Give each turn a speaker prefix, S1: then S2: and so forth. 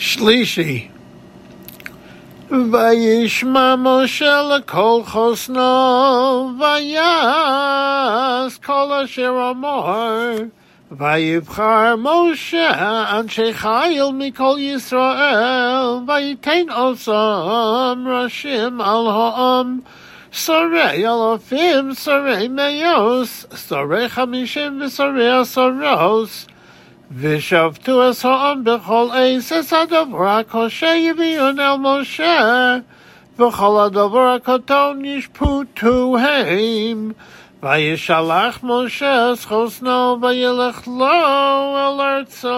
S1: Shlishi. Vayishma Moshe lekol chosno, vayas kol asher amor, vayibchar Moshe anshe mikol Yisrael, vayitein osam rashim al ha'am, Sorei alofim, sorei meos, sorei chamishim v'sorei asoros, ושבתו הסעם בכל עשס הדבר הקשה יביאון אל משה, וכל הדבר הקטון ישפוטו הם. וישלח משה את חוסנו וילך לו אל ארצו.